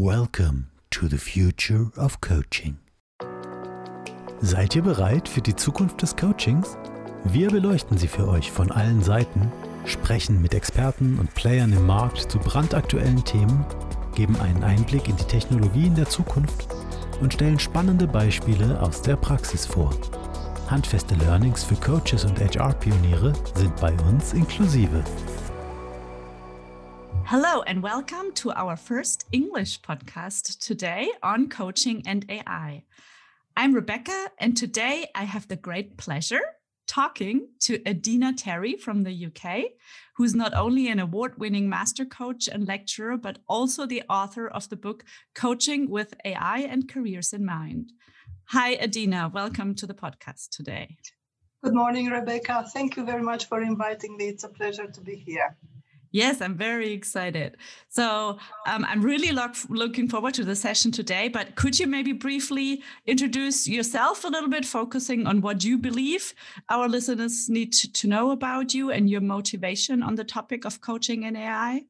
Welcome to the future of coaching. Seid ihr bereit für die Zukunft des Coachings? Wir beleuchten sie für euch von allen Seiten, sprechen mit Experten und Playern im Markt zu brandaktuellen Themen, geben einen Einblick in die Technologien der Zukunft und stellen spannende Beispiele aus der Praxis vor. Handfeste Learnings für Coaches und HR-Pioniere sind bei uns inklusive. Hello, and welcome to our first English podcast today on coaching and AI. I'm Rebecca, and today I have the great pleasure talking to Adina Tarry from the UK, who's not only an award winning master coach and lecturer, but also the author of the book Coaching with AI and Careers in Mind. Hi, Adina. Welcome to the podcast today. Good morning, Rebecca. Thank you very much for inviting me. It's a pleasure to be here. Yes, I'm very excited. So um, I'm really look, looking forward to the session today. But could you maybe briefly introduce yourself a little bit, focusing on what you believe our listeners need to, to know about you and your motivation on the topic of coaching and AI?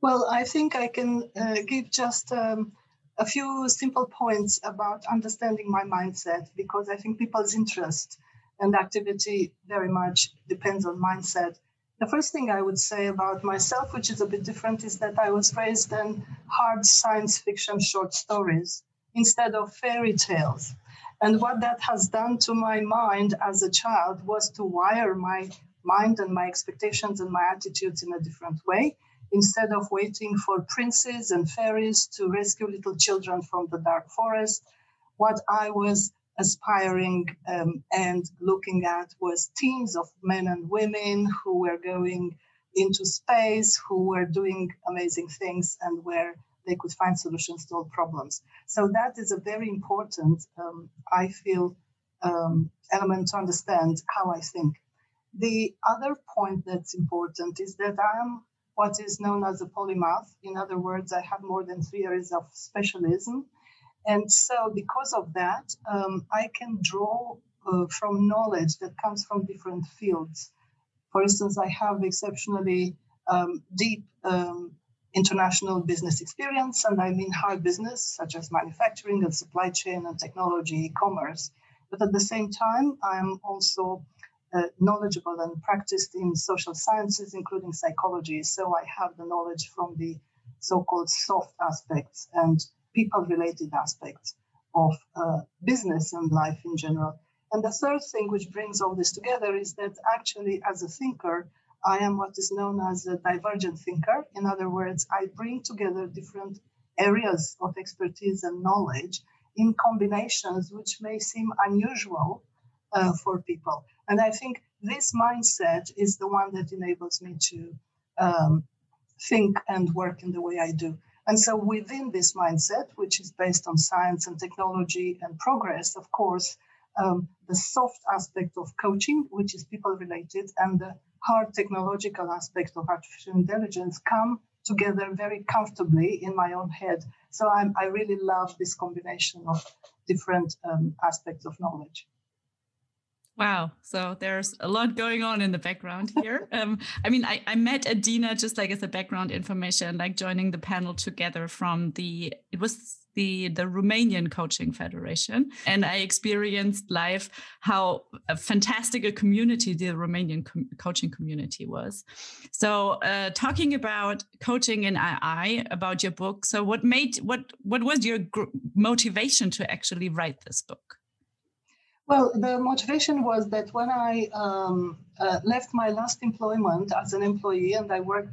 Well, I think I can uh, give just um, a few simple points about understanding my mindset because I think people's interest and activity very much depends on mindset the first thing I would say about myself, which is a bit different, is that I was raised in hard science fiction short stories instead of fairy tales. And what that has done to my mind as a child was to wire my mind and my expectations and my attitudes in a different way. Instead of waiting for princes and fairies to rescue little children from the dark forest, what I was aspiring um, and looking at was teams of men and women who were going into space, who were doing amazing things, and where they could find solutions to all problems. So that is a very important, um, I feel, um, element to understand how I think. The other point that's important is that I am what is known as a polymath. In other words, I have more than three areas of specialism. And so, because of that, um, I can draw uh, from knowledge that comes from different fields. For instance, I have exceptionally um, deep um, international business experience, and I mean hard business, such as manufacturing and supply chain and technology, e commerce. But at the same time, I'm also uh, knowledgeable and practiced in social sciences, including psychology. So I have the knowledge from the so called soft aspects and people related aspects of uh, business and life in general. And the third thing which brings all this together is that actually, as a thinker, I am what is known as a divergent thinker. In other words, I bring together different areas of expertise and knowledge in combinations which may seem unusual uh, for people. And I think this mindset is the one that enables me to um, think and work in the way I do. And so, within this mindset, which is based on science and technology and progress, of course, um, the soft aspect of coaching, which is people related, and the hard technological aspect of artificial intelligence come together very comfortably in my own head. So, I'm, i really love this combination of different um, aspects of knowledge. Wow. So there's a lot going on in the background here. Um, I mean, I, I met Adina just like as a background information, like joining the panel together from the, it was the, the Romanian Coaching Federation. And I experienced live how fantastic a community the Romanian coaching community was. So uh, talking about coaching in AI, about your book. So what made, what, what was your motivation to actually write this book? Well, the motivation was that when I um, uh, left my last employment as an employee and I worked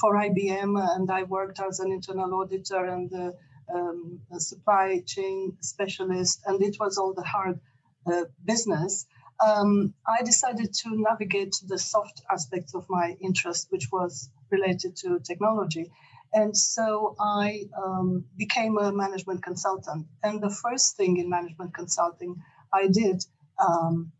for IBM and I worked as an internal auditor and uh, um, a supply chain specialist, and it was all the hard uh, business. Um, I decided to navigate the soft aspects of my interest, which was related to technology. And so I um, became a management consultant. And the first thing in management consulting I did um,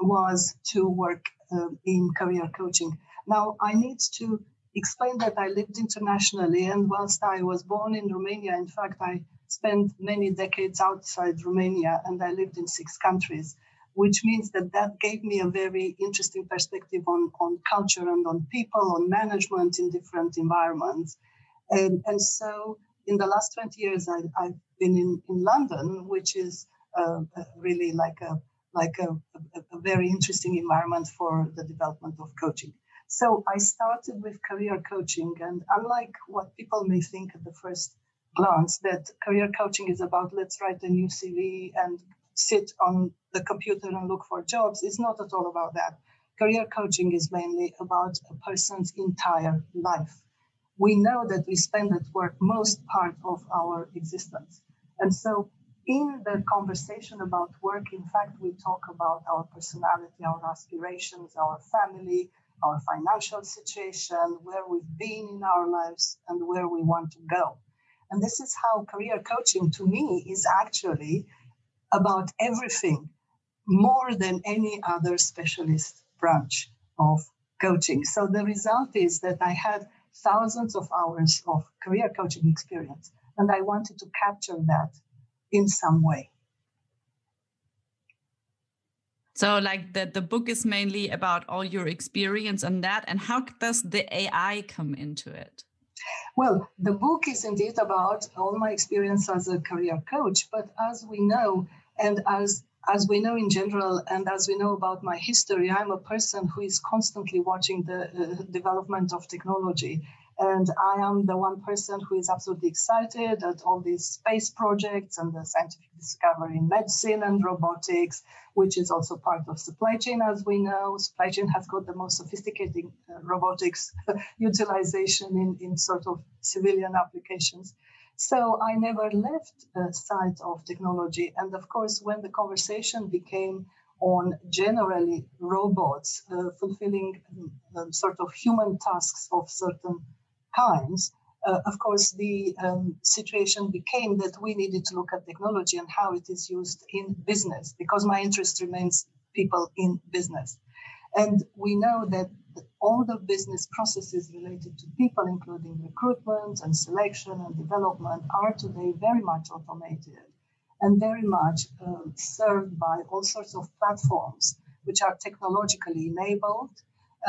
was to work uh, in career coaching. Now, I need to explain that I lived internationally, and whilst I was born in Romania, in fact, I spent many decades outside Romania and I lived in six countries, which means that that gave me a very interesting perspective on, on culture and on people, on management in different environments. And, and so in the last 20 years, I, have been in, in London, which is really like a like a, a, a, very interesting environment for the development of coaching. So I started with career coaching, and unlike what people may think at the first glance, that career coaching is about let's write a new CV and sit on the computer and look for jobs, it's not at all about that. Career coaching is mainly about a person's entire life. We know that we spend at work most part of our existence. And so in the conversation about work, in fact, we talk about our personality, our aspirations, our family, our financial situation, where we've been in our lives, and where we want to go. And this is how career coaching to me is actually about everything more than any other specialist branch of coaching. So the result is that I had thousands of hours of career coaching experience, and I wanted to capture that in some way. So, like the, the book is mainly about all your experience on that, and how does the AI come into it? Well, the book is indeed about all my experience as a career coach, but as we know, and as as we know in general, and as we know about my history, I'm a person who is constantly watching the uh, development of technology. And I am the one person who is absolutely excited at all these space projects and the scientific discovery in medicine and robotics, which is also part of supply chain, as we know. Supply chain has got the most sophisticated uh, robotics utilization in, in sort of civilian applications. So I never left uh, sight of technology. And of course, when the conversation became on generally robots uh, fulfilling um, sort of human tasks of certain times, uh, of course, the um, situation became that we needed to look at technology and how it is used in business, because my interest remains people in business. And we know that all the business processes related to people, including recruitment and selection and development, are today very much automated and very much uh, served by all sorts of platforms which are technologically enabled.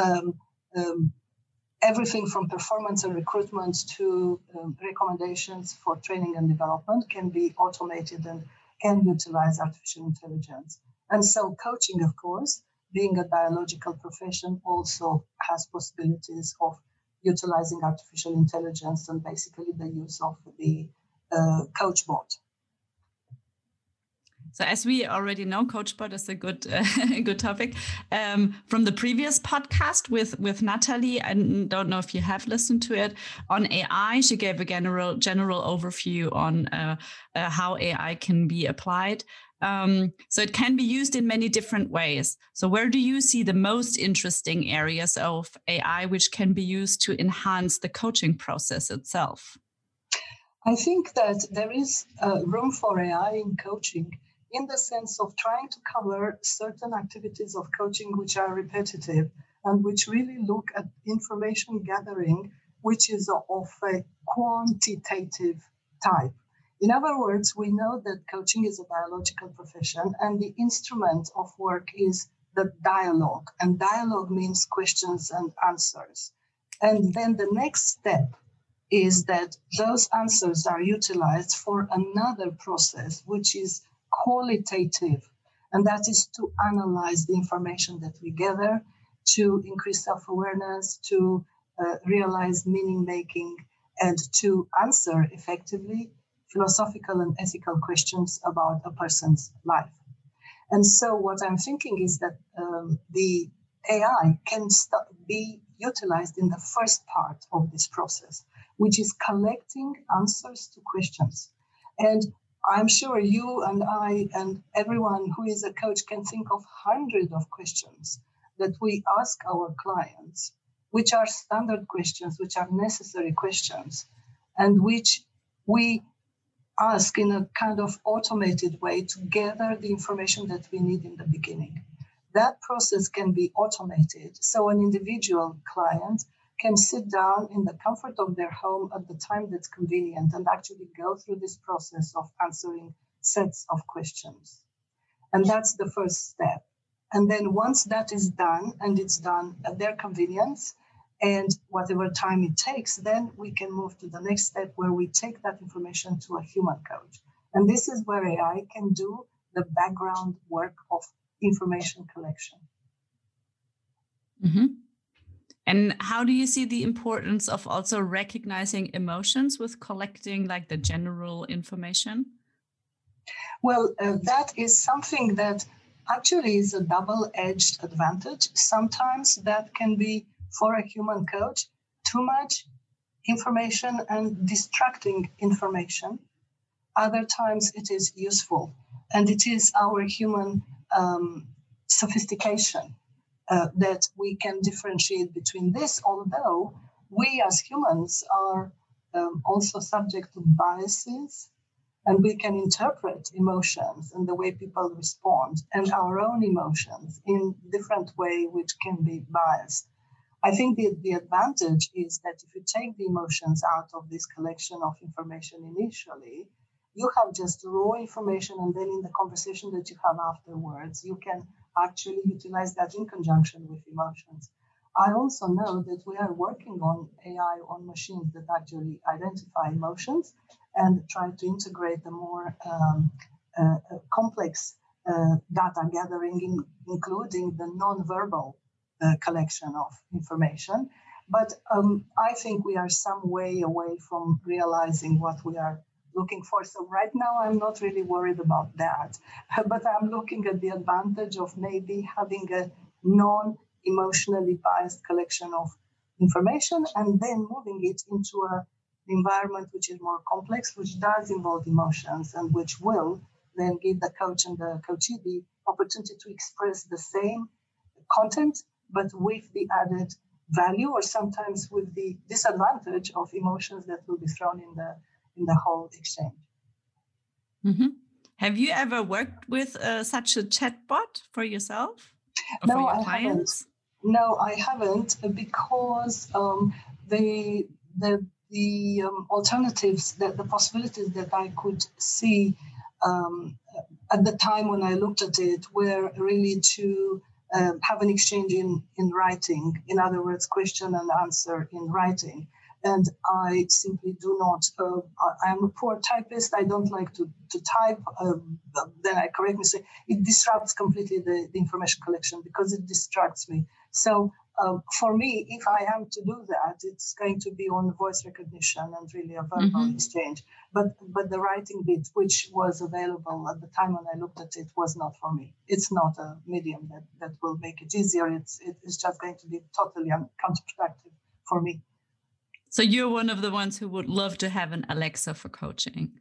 Um, um, everything from performance and recruitment to um, recommendations for training and development can be automated and can utilize artificial intelligence. And so, coaching, of course, being a biological profession, also has possibilities of utilizing artificial intelligence and basically the use of the uh, coach bot. So as we already know, CoachBot is a good uh, good topic. Um, from the previous podcast with with Natalie, I don't know if you have listened to it on AI. She gave a general general overview on uh, uh, how AI can be applied. Um, so it can be used in many different ways. So where do you see the most interesting areas of AI which can be used to enhance the coaching process itself? I think that there is uh, room for AI in coaching in the sense of trying to cover certain activities of coaching which are repetitive and which really look at information gathering, which is of a quantitative type. In other words, we know that coaching is a biological profession and the instrument of work is the dialogue. And dialogue means questions and answers. And then the next step is that those answers are utilized for another process, which is qualitative, and that is to analyze the information that we gather, to increase self awareness, to uh, realize meaning making, and to answer effectively philosophical and ethical questions about a person's life. And so, what I'm thinking is that um, the AI can st- be utilized in the first part of this process, which is collecting answers to questions. And I'm sure you and I and everyone who is a coach can think of hundreds of questions that we ask our clients, which are standard questions, which are necessary questions, and which we ask in a kind of automated way to gather the information that we need in the beginning. That process can be automated. So an individual client can sit down in the comfort of their home at the time that's convenient and actually go through this process of answering sets of questions. And that's the first step. And then once that is done, and it's done at their convenience, And whatever time it takes, then we can move to the next step where we take that information to a human coach. And this is where AI can do the background work of information collection. Mm-hmm. And how do you see the importance of also recognizing emotions with collecting like the general information? Well, uh, that is something that actually is a double edged advantage. Sometimes that can be for a human coach too much information and distracting information. Other times it is useful. And it is our human um, sophistication uh, that we can differentiate between this, although we as humans are um, also subject to biases and we can interpret emotions and the way people respond and our own emotions in different way which can be biased. I think the, the advantage is that if you take the emotions out of this collection of information initially you have just raw information and then in the conversation that you have afterwards you can actually utilize that in conjunction with emotions. I also know that we are working on AI on machines that actually identify emotions and try to integrate the more um, uh, uh, complex uh, data gathering, in, including the non-verbal uh, collection of information. But um, I think we are some way away from realizing what we are looking for. So right now, I'm not really worried about that, but I'm looking at the advantage of maybe having a non-emotionally biased collection of information and then moving it into a environment which is more complex, which does involve emotions and which will then give the coach and the coachee the opportunity to express the same content, but with the added value or sometimes with the disadvantage of emotions that will be thrown in the in the whole exchange. Mm-hmm. Have you ever worked with uh, such a chatbot for yourself? no, for your I clients? haven't. No, I haven't because um, the the the um, alternatives, that the possibilities that I could see um, at the time when I looked at it were really to uh, have an exchange in, in writing. In other words, question and answer in writing and I simply do not. Uh, I am a poor typist. I don't like to, to type. Uh, then I correct myself. It disrupts completely the, the information collection because it distracts me. So um, for me, if I am to do that, it's going to be on voice recognition and really a verbal mm-hmm. exchange. But but the writing bit, which was available at the time when I looked at it, was not for me. It's not a medium that, that will make it easier. It's it's just going to be totally counterproductive for me. So you're one of the ones who would love to have an Alexa for coaching.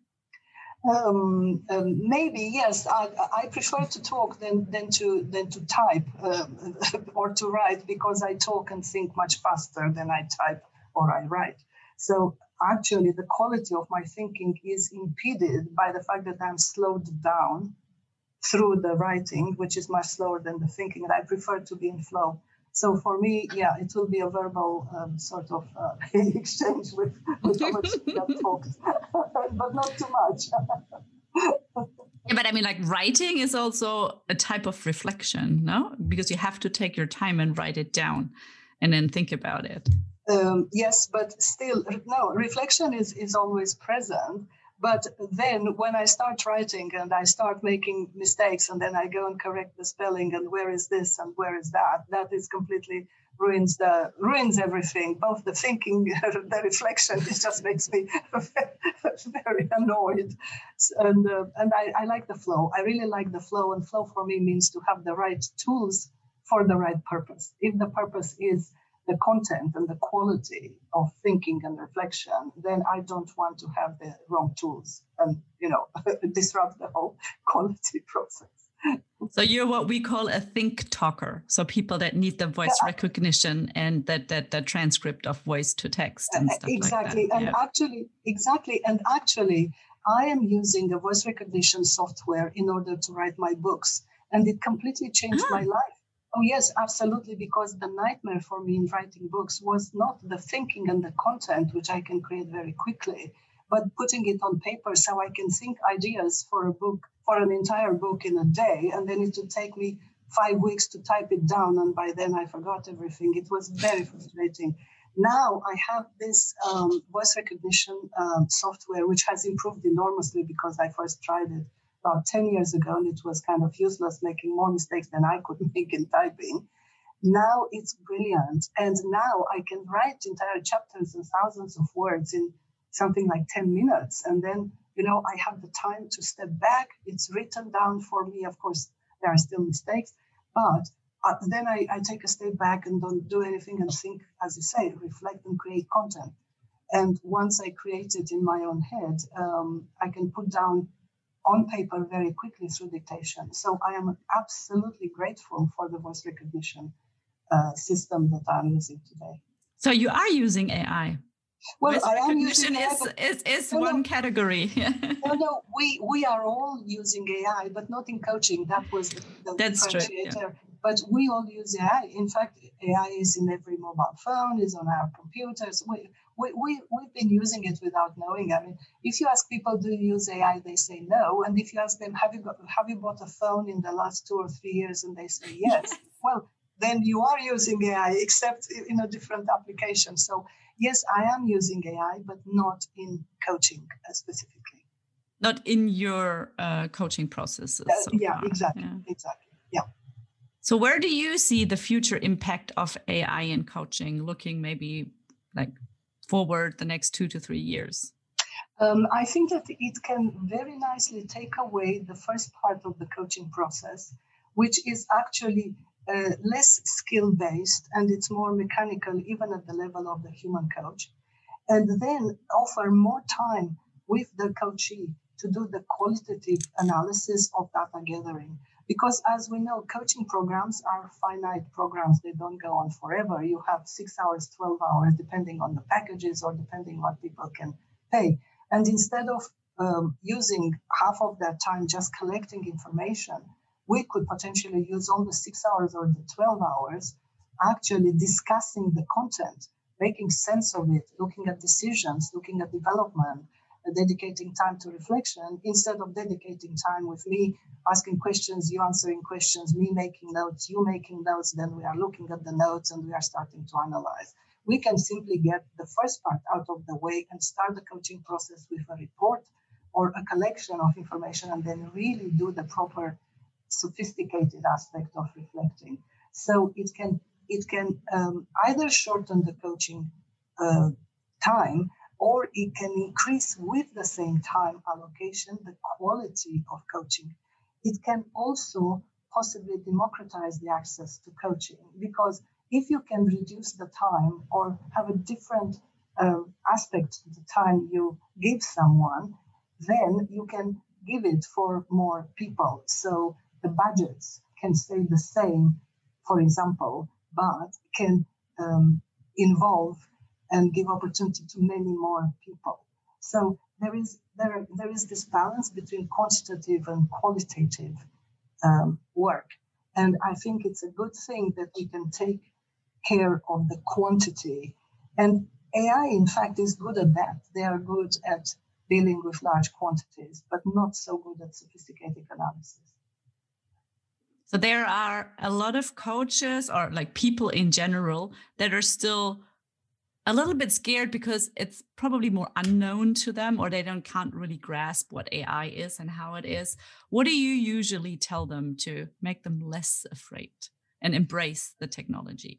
Um, um, maybe yes. I, I, prefer to talk than than to than to type uh, or to write because I talk and think much faster than I type or I write. So actually, the quality of my thinking is impeded by the fact that I'm slowed down through the writing, which is much slower than the thinking. And I prefer to be in flow. So for me, yeah, it will be a verbal um, sort of uh, exchange with, with how much that talks, but not too much. yeah, but I mean, like writing is also a type of reflection, no? Because you have to take your time and write it down and then think about it. Um, yes, but still, no, reflection is, is always present. But then when I start writing and I start making mistakes and then I go and correct the spelling and where is this and where is that, that is completely ruins the ruins everything. Both the thinking, the reflection, it just makes me very annoyed. And uh, and I, I like the flow. I really like the flow. And flow for me means to have the right tools for the right purpose. If the purpose is the content and the quality of thinking and reflection, then I don't want to have the wrong tools and you know disrupt the whole quality process. So you're what we call a think talker. So people that need the voice yeah. recognition and that that the transcript of voice to text and stuff exactly. like that. And yeah. actually, exactly. And actually, I am using a voice recognition software in order to write my books, and it completely changed ah. my life Oh, yes, absolutely. Because the nightmare for me in writing books was not the thinking and the content, which I can create very quickly, but putting it on paper so I can think ideas for a book, for an entire book in a day. And then it would take me five weeks to type it down, and by then I forgot everything. It was very frustrating. Now I have this um, voice recognition um, software, which has improved enormously because I first tried it about 10 years ago and it was kind of useless, making more mistakes than I could make in typing. Now it's brilliant. And now I can write entire chapters and thousands of words in something like 10 minutes. And then, you know, I have the time to step back. It's written down for me. Of course, there are still mistakes, but uh, then I, I take a step back and don't do anything and think, as you say, reflect and create content. And once I create it in my own head, um, I can put down on paper very quickly through dictation. So I am absolutely grateful for the voice recognition uh, system that I'm using today. So you are using AI. Well, voice I am using AI, is, is, is No, one category. no, no, we we are all using AI, but not in coaching. That was the, the That's true, yeah. differentiator. But we all use AI. In fact, AI is in every mobile phone, is on our computers. We, we, we, we've been using it without knowing. I mean, if you ask people, do you use AI? They say no. And if you ask them, have you, got, have you bought a phone in the last two or three years? And they say yes. well, then you are using AI, except in a different application. So, yes, I am using AI, but not in coaching uh, specifically. Not in your uh, coaching processes. Uh, so yeah, far. exactly, Yeah. exactly. Yeah. So where do you see the future impact of AI in coaching looking maybe like forward the next two to three years? Um, I think that it can very nicely take away the first part of the coaching process, which is actually uh, less skill based and it's more mechanical, even at the level of the human coach, and then offer more time with the coachee to do the qualitative analysis of data gathering. Because as we know, coaching programs are finite programs. They don't go on forever. You have six hours, 12 hours, depending on the packages or depending what people can pay. And instead of um, using half of that time just collecting information, we could potentially use all the six hours or the 12 hours actually discussing the content, making sense of it, looking at decisions, looking at development, dedicating time to reflection instead of dedicating time with me asking questions, you answering questions, me making notes, you making notes. Then we are looking at the notes and we are starting to analyze. We can simply get the first part out of the way and start the coaching process with a report or a collection of information and then really do the proper sophisticated aspect of reflecting. So it can it can um, either shorten the coaching uh, time or it can increase with the same time allocation the quality of coaching. It can also possibly democratize the access to coaching because if you can reduce the time or have a different um, aspect to the time you give someone, then you can give it for more people. So the budgets can stay the same, for example, but can um, involve and give opportunity to many more people. So there is there, there is this balance between quantitative and qualitative um, work, and I think it's a good thing that we can take care of the quantity. And AI, in fact, is good at that. They are good at dealing with large quantities, but not so good at sophisticated analysis. So there are a lot of coaches or like people in general that are still a little bit scared because it's probably more unknown to them or they don't can't really grasp what AI is and how it is. What do you usually tell them to make them less afraid and embrace the technology?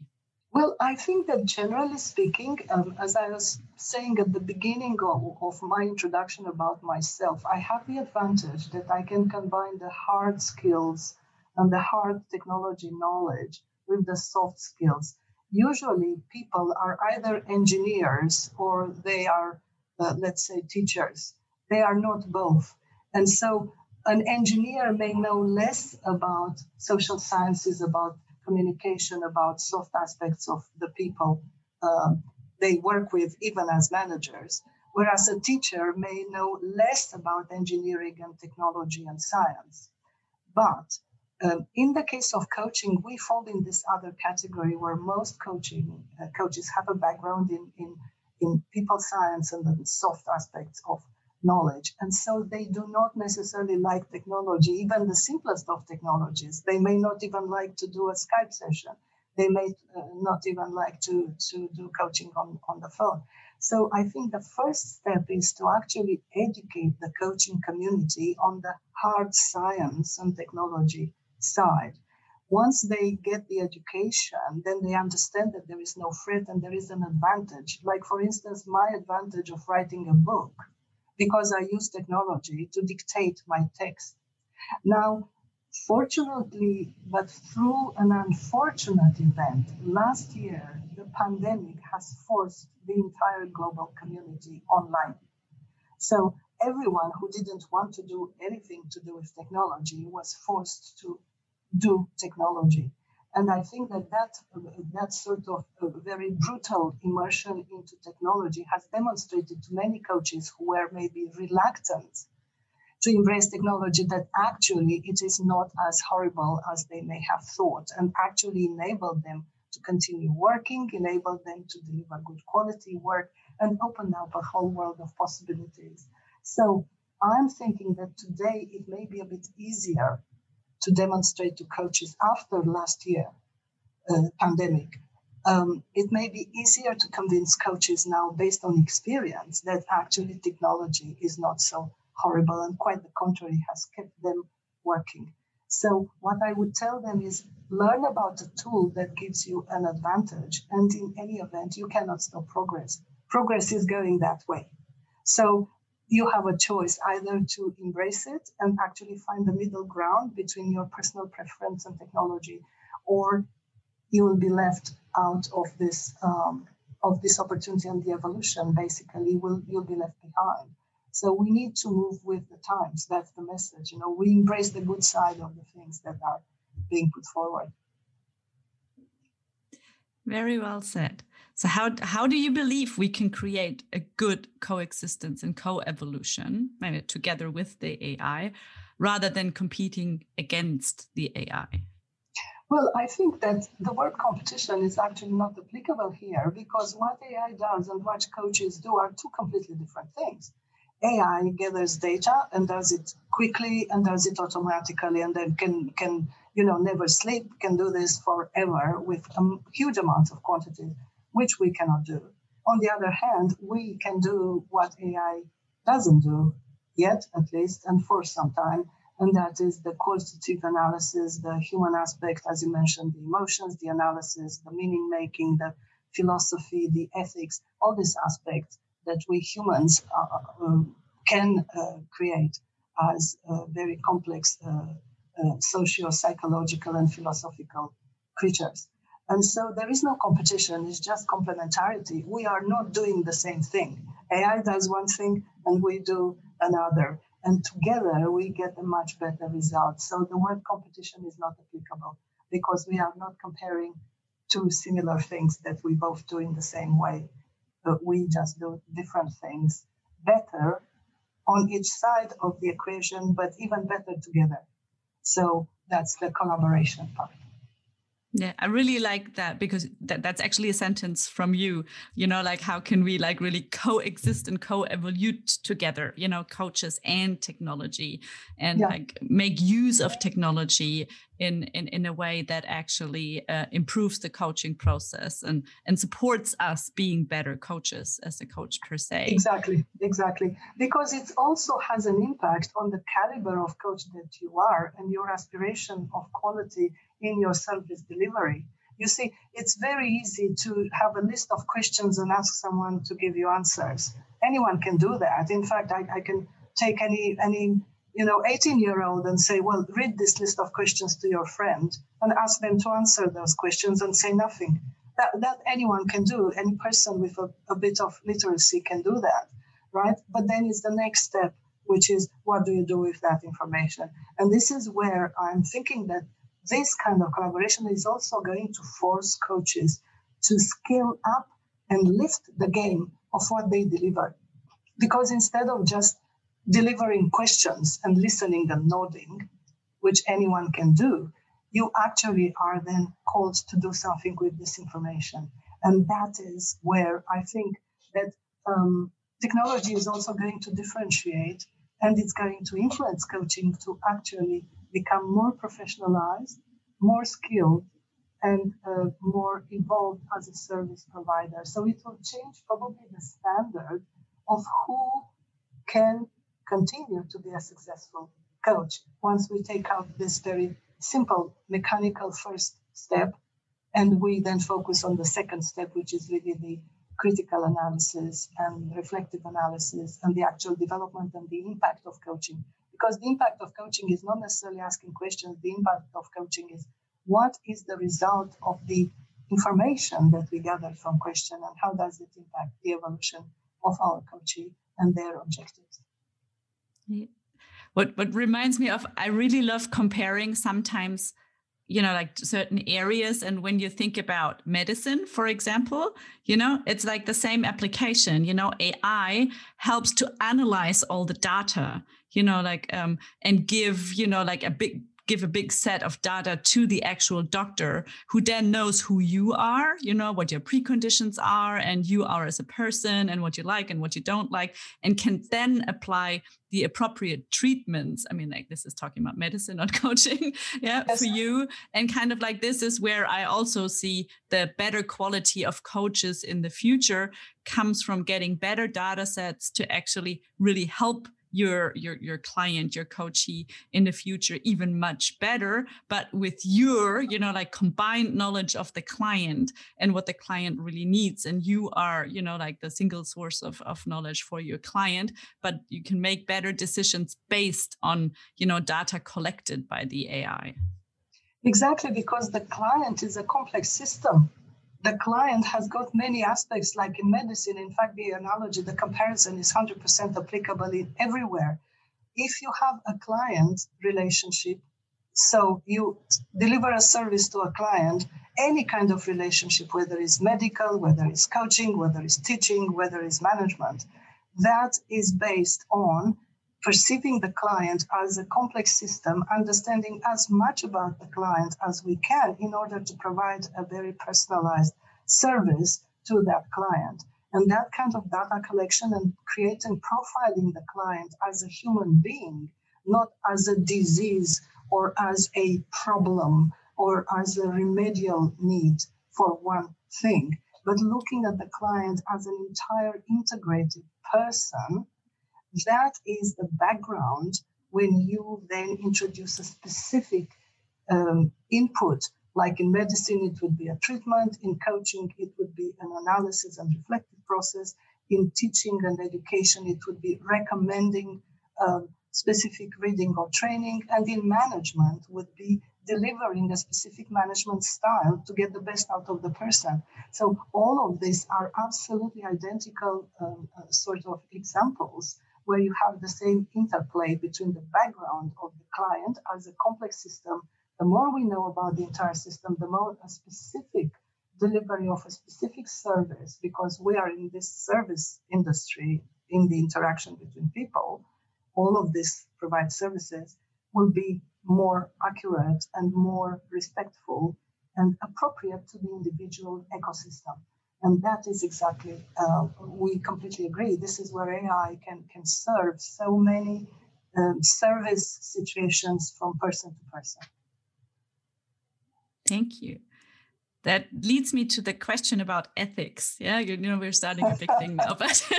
Well, I think that generally speaking, um, as I was saying at the beginning of, of my introduction about myself, I have the advantage that I can combine the hard skills and the hard technology knowledge with the soft skills. Usually, people are either engineers or they are, uh, let's say, teachers. They are not both. And so, an engineer may know less about social sciences, about communication, about soft aspects of the people um, they work with, even as managers. Whereas a teacher may know less about engineering and technology and science. But um, in the case of coaching, we fall in this other category where most coaching uh, coaches have a background in, in, in people science and the soft aspects of knowledge. And so they do not necessarily like technology, even the simplest of technologies. They may not even like to do a Skype session. They may uh, not even like to, to do coaching on, on the phone. So I think the first step is to actually educate the coaching community on the hard science and technology side. Once they get the education, then they understand that there is no threat and there is an advantage. Like, for instance, my advantage of writing a book because I use technology to dictate my text. Now, fortunately, but through an unfortunate event, last year, the pandemic has forced the entire global community online. So everyone who didn't want to do anything to do with technology was forced to do technology. And I think that that, that sort of uh, very brutal immersion into technology has demonstrated to many coaches who were maybe reluctant to embrace technology that actually it is not as horrible as they may have thought and actually enabled them to continue working, enabled them to deliver good quality work, and open up a whole world of possibilities. So I'm thinking that today it may be a bit easier to demonstrate to coaches after last year uh, pandemic. Um, it may be easier to convince coaches now based on experience that actually technology is not so horrible and quite the contrary has kept them working. So what I would tell them is learn about a tool that gives you an advantage and in any event you cannot stop progress. Progress is going that way. So you have a choice either to embrace it and actually find the middle ground between your personal preference and technology, or you will be left out of this um, of this opportunity and the evolution. Basically, will you'll be left behind. So we need to move with the times. That's the message. You know, we embrace the good side of the things that are being put forward. Very well said. So how how do you believe we can create a good coexistence and co-evolution, maybe together with the AI, rather than competing against the AI? Well, I think that the word competition is actually not applicable here because what AI does and what coaches do are two completely different things. AI gathers data and does it quickly and does it automatically and then can can you know never sleep, can do this forever with a huge amount of quantity which we cannot do. On the other hand, we can do what AI doesn't do yet, at least, and for some time, and that is the qualitative analysis, the human aspect, as you mentioned, the emotions, the analysis, the meaning making, the philosophy, the ethics, all these aspects that we humans uh, uh, um, can uh, create as uh, very complex uh, uh, socio psychological and philosophical creatures. And so there is no competition, it's just complementarity. We are not doing the same thing. AI does one thing and we do another. And together we get a much better result. So the word competition is not applicable because we are not comparing two similar things that we both do in the same way. But we just do different things better on each side of the equation, but even better together. So that's the collaboration part. Yeah, I really like that because that, that's actually a sentence from you. You know, like how can we like really coexist and co-evolve together, you know, coaches and technology and yeah. like make use of technology in, in, in a way that actually uh, improves the coaching process and, and supports us being better coaches as a coach per se. Exactly, exactly. Because it also has an impact on the caliber of coach that you are and your aspiration of quality in your service delivery. You see, it's very easy to have a list of questions and ask someone to give you answers. Anyone can do that. In fact, I, I can take any any you know 18 year old and say, well, read this list of questions to your friend and ask them to answer those questions and say nothing. That that anyone can do. Any person with a, a bit of literacy can do that, right? But then it's the next step, which is what do you do with that information? And this is where I'm thinking that this kind of collaboration is also going to force coaches to scale up and lift the game of what they deliver. Because instead of just delivering questions and listening and nodding, which anyone can do, you actually are then called to do something with this information. And that is where I think that um, technology is also going to differentiate and it's going to influence coaching to actually become more professionalized, more skilled, and uh, more evolved as a service provider. So it will change probably the standard of who can continue to be a successful coach once we take out this very simple mechanical first step and we then focus on the second step, which is really the critical analysis and reflective analysis and the actual development and the impact of coaching. Because the impact of coaching is not necessarily asking questions, the impact of coaching is what is the result of the information that we gather from question and how does it impact the evolution of our coachee and their objectives. What what reminds me of I really love comparing sometimes you know like certain areas and when you think about medicine for example you know it's like the same application you know ai helps to analyze all the data you know like um and give you know like a big give a big set of data to the actual doctor who then knows who you are, you know, what your preconditions are, and you are as a person, and what you like and what you don't like, and can then apply the appropriate treatments. I mean, like this is talking about medicine, not coaching, yeah, yes. for you. And kind of like this is where I also see the better quality of coaches in the future comes from getting better data sets to actually really help your your your client your coachee in the future even much better but with your you know like combined knowledge of the client and what the client really needs. And you are you know like the single source of, of knowledge for your client but you can make better decisions based on you know data collected by the ai exactly because the client is a complex system the client has got many aspects, like in medicine. In fact, the analogy, the comparison is 100% applicable in everywhere. If you have a client relationship, so you deliver a service to a client, any kind of relationship, whether it's medical, whether it's coaching, whether it's teaching, whether it's management, that is based on perceiving the client as a complex system, understanding as much about the client as we can in order to provide a very personalized service to that client. And that kind of data collection and creating profiling the client as a human being, not as a disease or as a problem or as a remedial need for one thing, but looking at the client as an entire integrated person that is the background when you then introduce a specific um, input. Like in medicine, it would be a treatment. In coaching, it would be an analysis and reflective process. In teaching and education, it would be recommending um, specific reading or training. And in management, would be delivering a specific management style to get the best out of the person. So all of these are absolutely identical um, uh, sort of examples where you have the same interplay between the background of the client as a complex system. The more we know about the entire system, the more a specific delivery of a specific service, because we are in this service industry in the interaction between people, all of this provides services will be more accurate and more respectful and appropriate to the individual ecosystem. And that is exactly, uh, we completely agree. This is where AI can, can serve so many um, service situations from person to person. Thank you. That leads me to the question about ethics. Yeah, you know, we're starting a big thing now, but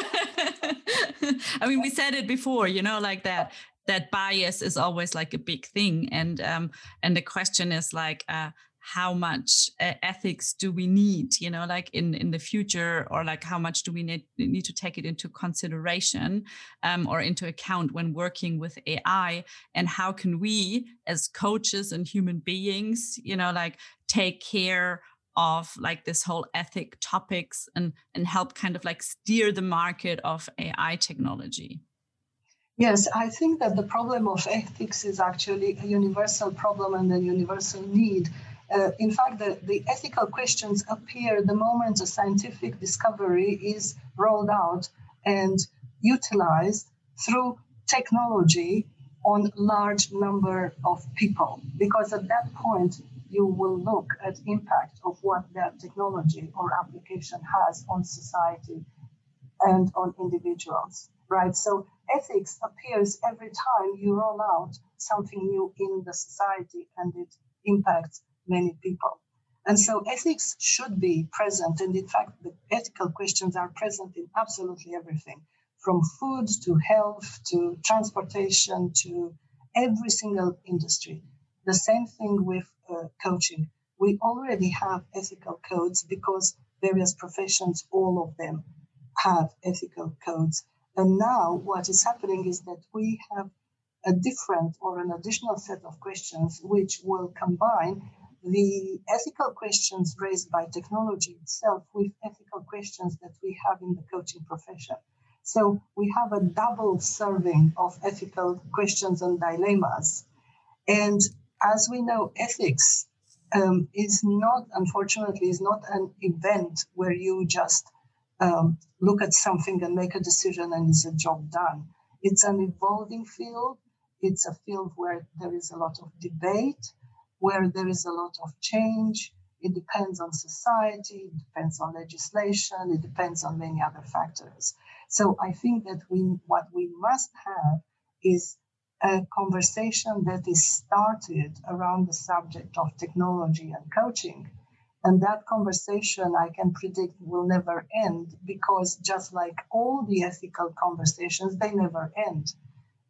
I mean, we said it before, you know, like that that bias is always like a big thing, and um, and the question is like, uh, how much uh, ethics do we need you know like in in the future or like how much do we need need to take it into consideration um, or into account when working with ai and how can we as coaches and human beings you know like take care of like this whole ethic topics and and help kind of like steer the market of ai technology? Yes, I think that the problem of ethics is actually a universal problem and a universal need uh, in fact, the, the ethical questions appear the moment a scientific discovery is rolled out and utilized through technology on large number of people because at that point you will look at impact of what that technology or application has on society and on individuals, right? So ethics appears every time you roll out something new in the society and it impacts many people. And so ethics should be present. And in fact, the ethical questions are present in absolutely everything from food to health to transportation to every single industry. The same thing with uh, coaching. We already have ethical codes because various professions, all of them, have ethical codes. And now what is happening is that we have a different or an additional set of questions which will combine the ethical questions raised by technology itself with ethical questions that we have in the coaching profession. So we have a double serving of ethical questions and dilemmas. And as we know, ethics um, is not, unfortunately, is not an event where you just um, look at something and make a decision and it's a job done. It's an evolving field. It's a field where there is a lot of debate, where there is a lot of change. It depends on society, it depends on legislation, it depends on many other factors. So I think that we what we must have is a conversation that is started around the subject of technology and coaching. And that conversation, I can predict, will never end because just like all the ethical conversations, they never end.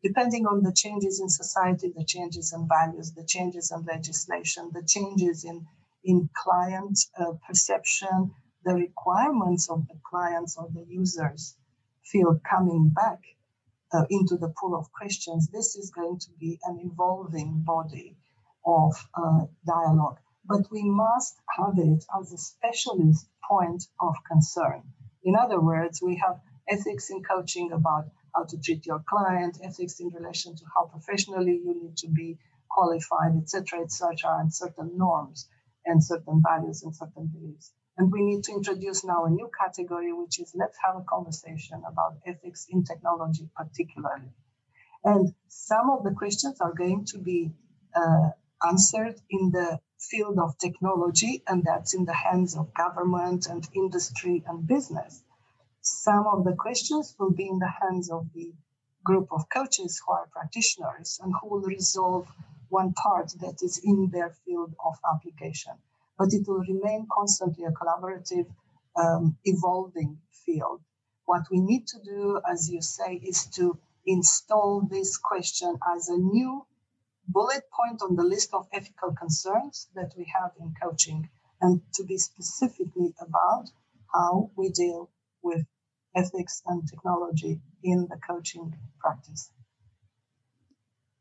Depending on the changes in society, the changes in values, the changes in legislation, the changes in, in client uh, perception, the requirements of the clients or the users feel coming back uh, into the pool of questions, this is going to be an evolving body of uh, dialogue. But we must have it as a specialist point of concern. In other words, we have ethics in coaching about how to treat your client, ethics in relation to how professionally you need to be qualified, etc., etc., and certain norms and certain values and certain beliefs. And we need to introduce now a new category, which is let's have a conversation about ethics in technology, particularly. And some of the questions are going to be uh, answered in the field of technology, and that's in the hands of government and industry and business. Some of the questions will be in the hands of the group of coaches who are practitioners and who will resolve one part that is in their field of application but it will remain constantly a collaborative, um, evolving field. What we need to do, as you say, is to install this question as a new bullet point on the list of ethical concerns that we have in coaching and to be specifically about how we deal with ethics and technology in the coaching practice.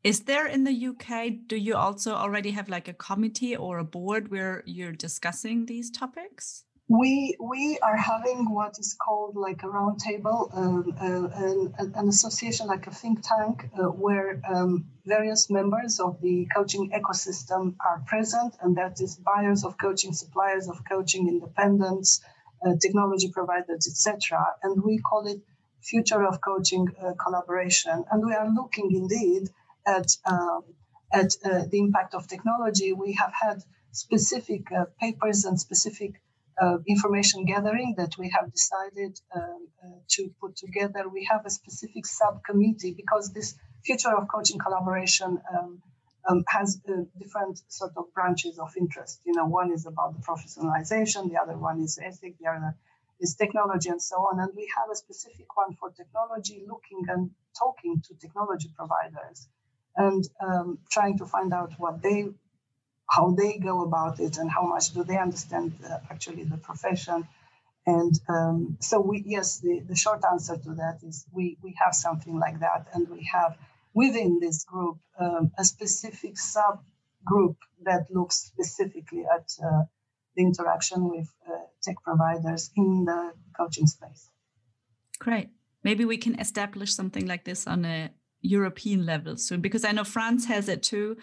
Is there in the UK, do you also already have like a committee or a board where you're discussing these topics? We we are having what is called like a roundtable, um, uh, an, an, association like a think tank, uh, where um, various members of the coaching ecosystem are present, and that is buyers of coaching, suppliers of coaching, independents, uh, technology providers, etc. And we call it Future of Coaching uh, Collaboration, and we are looking indeed at um, at uh, the impact of technology, we have had specific uh, papers and specific uh, information gathering that we have decided um, to put together. We have a specific subcommittee because this future of coaching collaboration um, um, has uh, different sort of branches of interest. You know, one is about the professionalization, the other one is ethic, the other is technology, and so on. And we have a specific one for technology, looking and talking to technology providers and um, trying to find out what they how they go about it and how much do they understand uh, actually the profession and um, so we yes the, the short answer to that is we we have something like that and we have within this group um, a specific subgroup that looks specifically at uh, the interaction with uh, tech providers in the coaching space great maybe we can establish something like this on a European level soon? Because I know France has it too.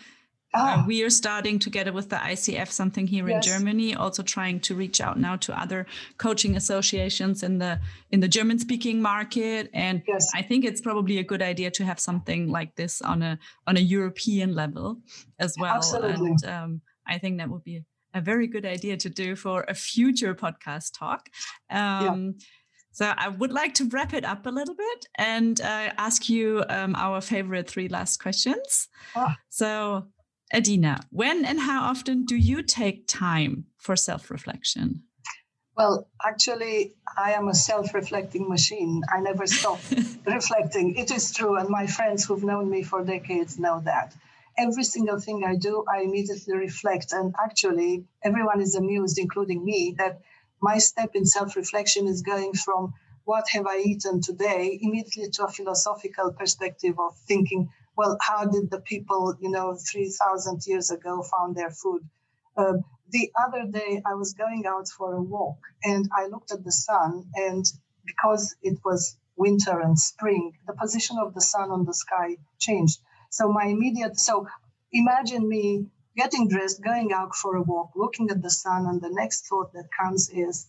Ah. Uh, we are starting together with the ICF something here yes. in Germany, also trying to reach out now to other coaching associations in the in the German speaking market. And yes. I think it's probably a good idea to have something like this on a on a European level as well. Absolutely. And um, I think that would be a very good idea to do for a future podcast talk. Um, yeah So I would like to wrap it up a little bit and uh, ask you um, our favorite three last questions. Oh. So, Adina, when and how often do you take time for self reflection? Well, actually, I am a self reflecting machine. I never stop reflecting. It is true. And my friends who've known me for decades know that. Every single thing I do, I immediately reflect. And actually, everyone is amused, including me, that my step in self reflection is going from what have I eaten today immediately to a philosophical perspective of thinking, well, how did the people, you know, 3,000 years ago found their food? Um, the other day, I was going out for a walk and I looked at the sun, and because it was winter and spring, the position of the sun on the sky changed. So my immediate, so imagine me getting dressed, going out for a walk, looking at the sun, and the next thought that comes is,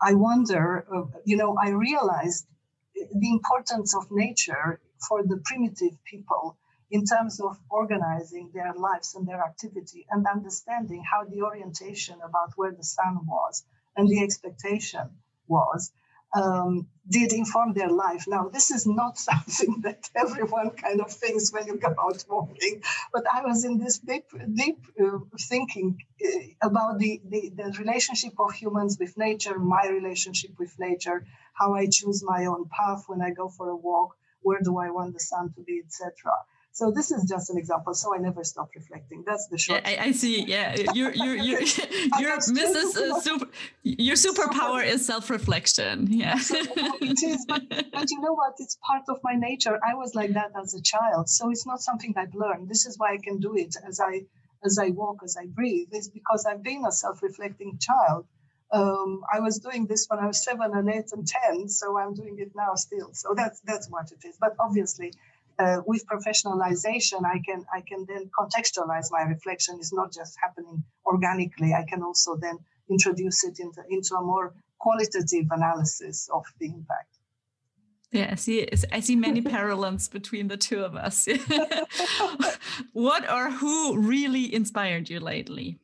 I wonder, uh, you know, I realized the importance of nature for the primitive people in terms of organizing their lives and their activity and understanding how the orientation about where the sun was and the expectation was um, did inform their life. Now, this is not something that everyone kind of thinks when you go out walking, but I was in this deep, deep uh, thinking about the, the, the, relationship of humans with nature, my relationship with nature, how I choose my own path when I go for a walk, where do I want the sun to be, etc. So this is just an example. So I never stop reflecting. That's the short. Yeah, I, I, see. Yeah, your your your your Mrs. Uh, super, your superpower is self-reflection. Yeah, it is. But, but you know what? It's part of my nature. I was like that as a child, so it's not something I've learned. This is why I can do it as I as I walk, as I breathe. Is because I've been a self-reflecting child. Um, I was doing this when I was seven and eight and ten, so I'm doing it now still. So that's that's what it is. But obviously, uh, with professionalization, I can I can then contextualize my reflection. It's not just happening organically. I can also then introduce it into, into a more qualitative analysis of the impact. Yeah, I see. I see many parallels between the two of us. what or who really inspired you lately?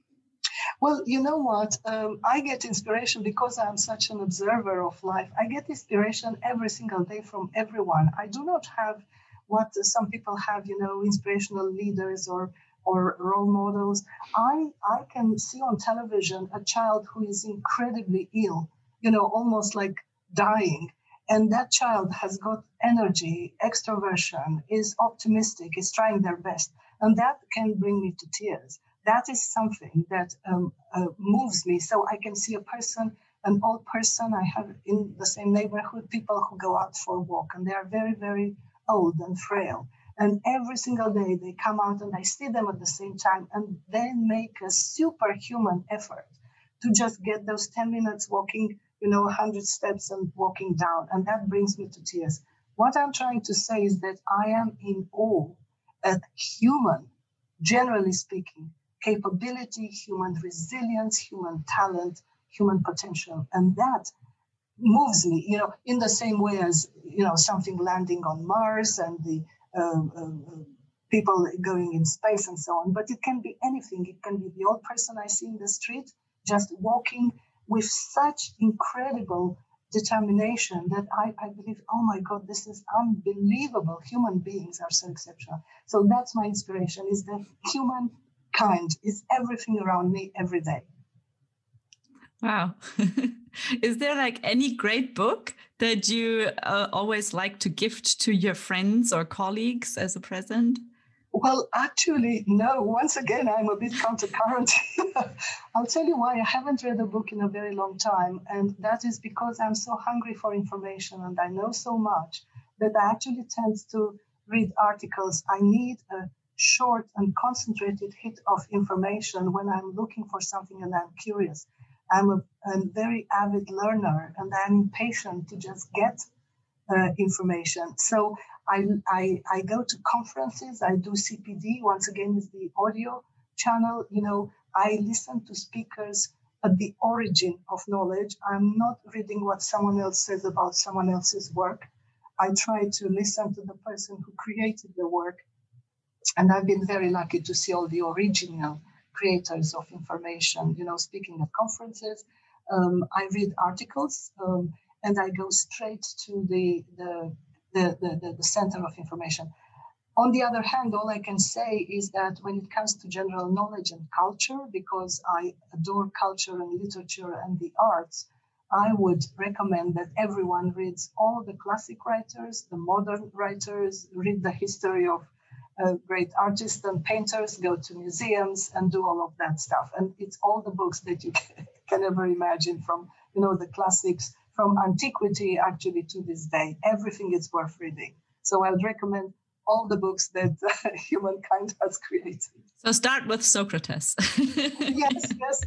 Well, you know what? Um, I get inspiration because I'm such an observer of life. I get inspiration every single day from everyone. I do not have what some people have, you know, inspirational leaders or or role models. I I can see on television a child who is incredibly ill, you know, almost like dying. And that child has got energy, extroversion, is optimistic, is trying their best. And that can bring me to tears. That is something that um, uh, moves me. So I can see a person, an old person I have in the same neighborhood, people who go out for a walk, and they are very, very old and frail. And every single day they come out and I see them at the same time and they make a superhuman effort to just get those 10 minutes walking, you know, 100 steps and walking down. And that brings me to tears. What I'm trying to say is that I am in awe at human, generally speaking, capability, human resilience, human talent, human potential. And that moves me, you know, in the same way as, you know, something landing on Mars and the uh, uh, people going in space and so on. But it can be anything. It can be the old person I see in the street just walking with such incredible determination that I, I believe, oh my God, this is unbelievable. Human beings are so exceptional. So that's my inspiration is that humankind is everything around me every day. Wow. Is there like any great book that you uh, always like to gift to your friends or colleagues as a present? Well, actually, no. Once again, I'm a bit countercurrent. I'll tell you why I haven't read a book in a very long time. And that is because I'm so hungry for information and I know so much that I actually tend to read articles. I need a short and concentrated hit of information when I'm looking for something and I'm curious. I'm a, a very avid learner and I'm impatient to just get uh, information. So I, I, I go to conferences, I do CPD, once again, is the audio channel. You know, I listen to speakers at the origin of knowledge. I'm not reading what someone else says about someone else's work. I try to listen to the person who created the work. And I've been very lucky to see all the original creators of information, you know, speaking at conferences. Um, I read articles um, and I go straight to the, the, the, the, the center of information. On the other hand, all I can say is that when it comes to general knowledge and culture, because I adore culture and literature and the arts, I would recommend that everyone reads all the classic writers, the modern writers, read the history of uh, great artists and painters, go to museums and do all of that stuff. And it's all the books that you can, can ever imagine from, you know, the classics from antiquity actually to this day. Everything is worth reading. So I would recommend all the books that uh, humankind has created. So start with Socrates. yes, yes,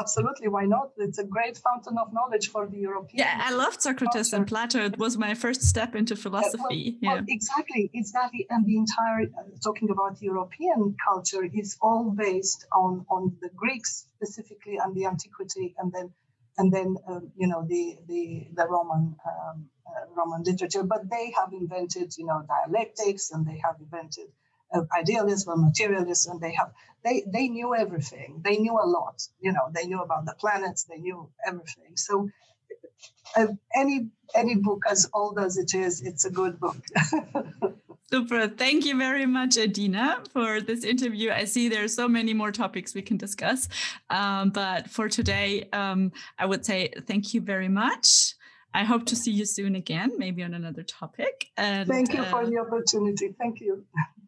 absolutely. Why not? It's a great fountain of knowledge for the European. Yeah, I loved Socrates culture. and Plato. It was my first step into philosophy. well, yeah. well, exactly, exactly. And the entire uh, talking about European culture is all based on on the Greeks specifically and the antiquity, and then and then um, you know the the the Roman. Um, Roman literature, but they have invented, you know, dialectics and they have invented uh, idealism and materialism. They have they they knew everything. They knew a lot. You know, they knew about the planets. They knew everything. So uh, any any book as old as it is, it's a good book. Super. Thank you very much, Adina, for this interview. I see there are so many more topics we can discuss. Um, but for today, um, I would say thank you very much. I hope to see you soon again, maybe on another topic. And, Thank you uh, for the opportunity. Thank you.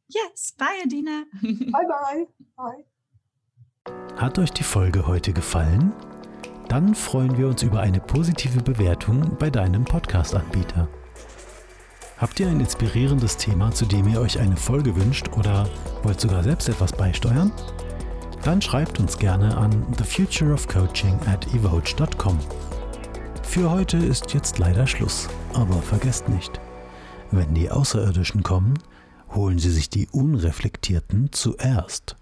Yes, bye, Adina. bye, bye. Bye. Hat euch die Folge heute gefallen? Dann freuen wir uns über eine positive Bewertung bei deinem Podcast-Anbieter. Habt ihr ein inspirierendes Thema, zu dem ihr euch eine Folge wünscht oder wollt sogar selbst etwas beisteuern? Dann schreibt uns gerne an thefutureofcoaching at evoge.com. Für heute ist jetzt leider Schluss, aber vergesst nicht, wenn die Außerirdischen kommen, holen sie sich die Unreflektierten zuerst.